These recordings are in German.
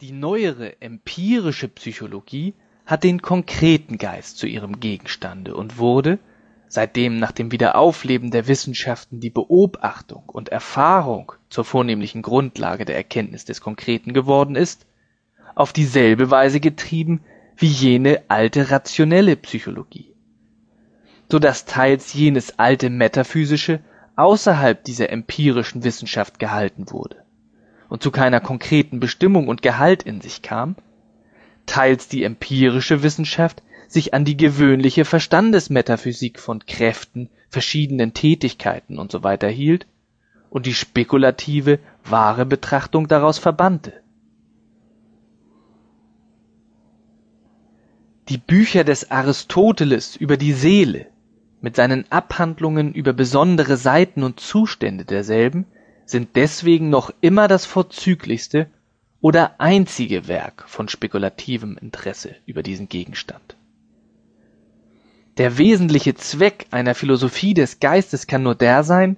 Die neuere empirische Psychologie hat den konkreten Geist zu ihrem Gegenstande und wurde, seitdem nach dem Wiederaufleben der Wissenschaften die Beobachtung und Erfahrung zur vornehmlichen Grundlage der Erkenntnis des Konkreten geworden ist, auf dieselbe Weise getrieben wie jene alte rationelle Psychologie, so dass teils jenes alte metaphysische außerhalb dieser empirischen Wissenschaft gehalten wurde und zu keiner konkreten Bestimmung und Gehalt in sich kam, teils die empirische Wissenschaft sich an die gewöhnliche Verstandesmetaphysik von Kräften, verschiedenen Tätigkeiten usw. hielt und die spekulative, wahre Betrachtung daraus verbannte. Die Bücher des Aristoteles über die Seele mit seinen Abhandlungen über besondere Seiten und Zustände derselben sind deswegen noch immer das vorzüglichste oder einzige Werk von spekulativem Interesse über diesen Gegenstand. Der wesentliche Zweck einer Philosophie des Geistes kann nur der sein,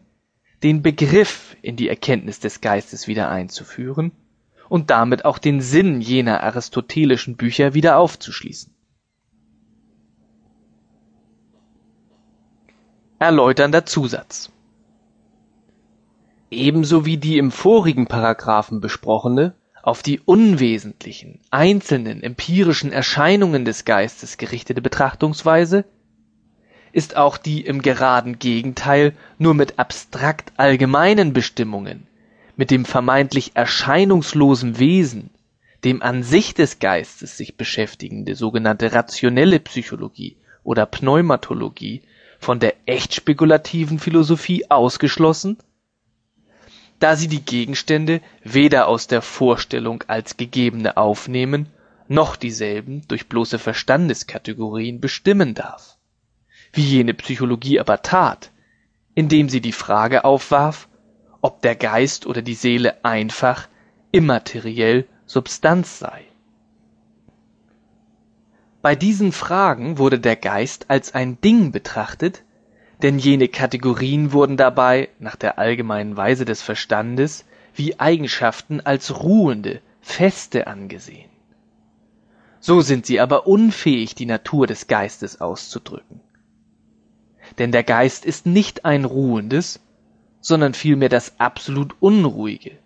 den Begriff in die Erkenntnis des Geistes wieder einzuführen und damit auch den Sinn jener aristotelischen Bücher wieder aufzuschließen. Erläuternder Zusatz Ebenso wie die im vorigen Paragraphen besprochene, auf die unwesentlichen, einzelnen empirischen Erscheinungen des Geistes gerichtete Betrachtungsweise ist auch die im geraden Gegenteil nur mit abstrakt allgemeinen Bestimmungen, mit dem vermeintlich erscheinungslosen Wesen, dem an sich des Geistes sich beschäftigende sogenannte rationelle Psychologie oder Pneumatologie von der echt spekulativen Philosophie ausgeschlossen da sie die Gegenstände weder aus der Vorstellung als gegebene aufnehmen, noch dieselben durch bloße Verstandeskategorien bestimmen darf, wie jene Psychologie aber tat, indem sie die Frage aufwarf, ob der Geist oder die Seele einfach, immateriell Substanz sei. Bei diesen Fragen wurde der Geist als ein Ding betrachtet, denn jene Kategorien wurden dabei nach der allgemeinen Weise des Verstandes wie Eigenschaften als ruhende, feste angesehen. So sind sie aber unfähig, die Natur des Geistes auszudrücken. Denn der Geist ist nicht ein ruhendes, sondern vielmehr das absolut Unruhige,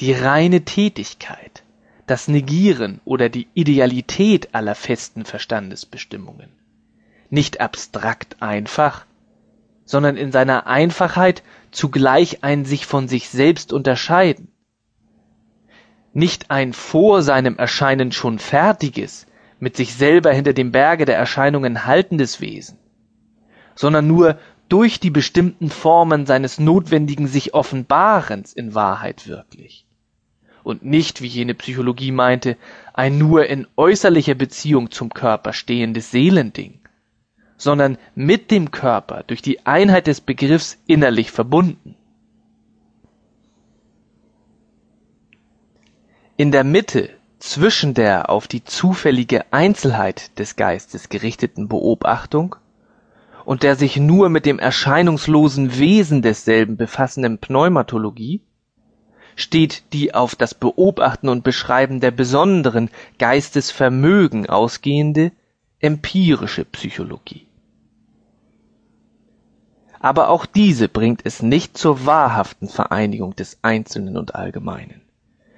die reine Tätigkeit, das Negieren oder die Idealität aller festen Verstandesbestimmungen. Nicht abstrakt einfach, sondern in seiner Einfachheit zugleich ein sich von sich selbst unterscheiden. Nicht ein vor seinem Erscheinen schon fertiges, mit sich selber hinter dem Berge der Erscheinungen haltendes Wesen, sondern nur durch die bestimmten Formen seines notwendigen sich Offenbarens in Wahrheit wirklich. Und nicht, wie jene Psychologie meinte, ein nur in äußerlicher Beziehung zum Körper stehendes Seelending sondern mit dem Körper durch die Einheit des Begriffs innerlich verbunden. In der Mitte zwischen der auf die zufällige Einzelheit des Geistes gerichteten Beobachtung und der sich nur mit dem erscheinungslosen Wesen desselben befassenden Pneumatologie steht die auf das Beobachten und Beschreiben der besonderen Geistesvermögen ausgehende empirische Psychologie aber auch diese bringt es nicht zur wahrhaften Vereinigung des Einzelnen und Allgemeinen,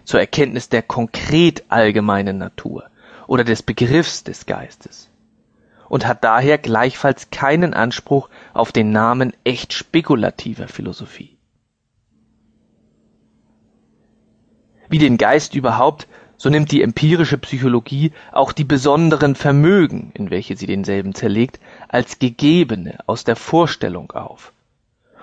zur Erkenntnis der konkret allgemeinen Natur oder des Begriffs des Geistes und hat daher gleichfalls keinen Anspruch auf den Namen echt spekulativer Philosophie. Wie den Geist überhaupt so nimmt die empirische Psychologie auch die besonderen Vermögen, in welche sie denselben zerlegt, als gegebene aus der Vorstellung auf,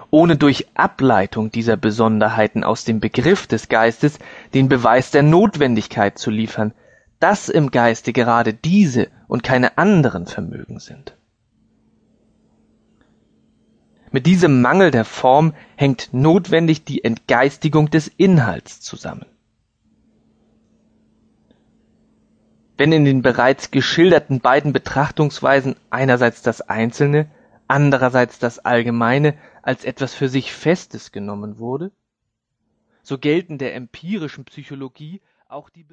ohne durch Ableitung dieser Besonderheiten aus dem Begriff des Geistes den Beweis der Notwendigkeit zu liefern, dass im Geiste gerade diese und keine anderen Vermögen sind. Mit diesem Mangel der Form hängt notwendig die Entgeistigung des Inhalts zusammen. Wenn in den bereits geschilderten beiden Betrachtungsweisen einerseits das Einzelne, andererseits das Allgemeine als etwas für sich Festes genommen wurde, so gelten der empirischen Psychologie auch die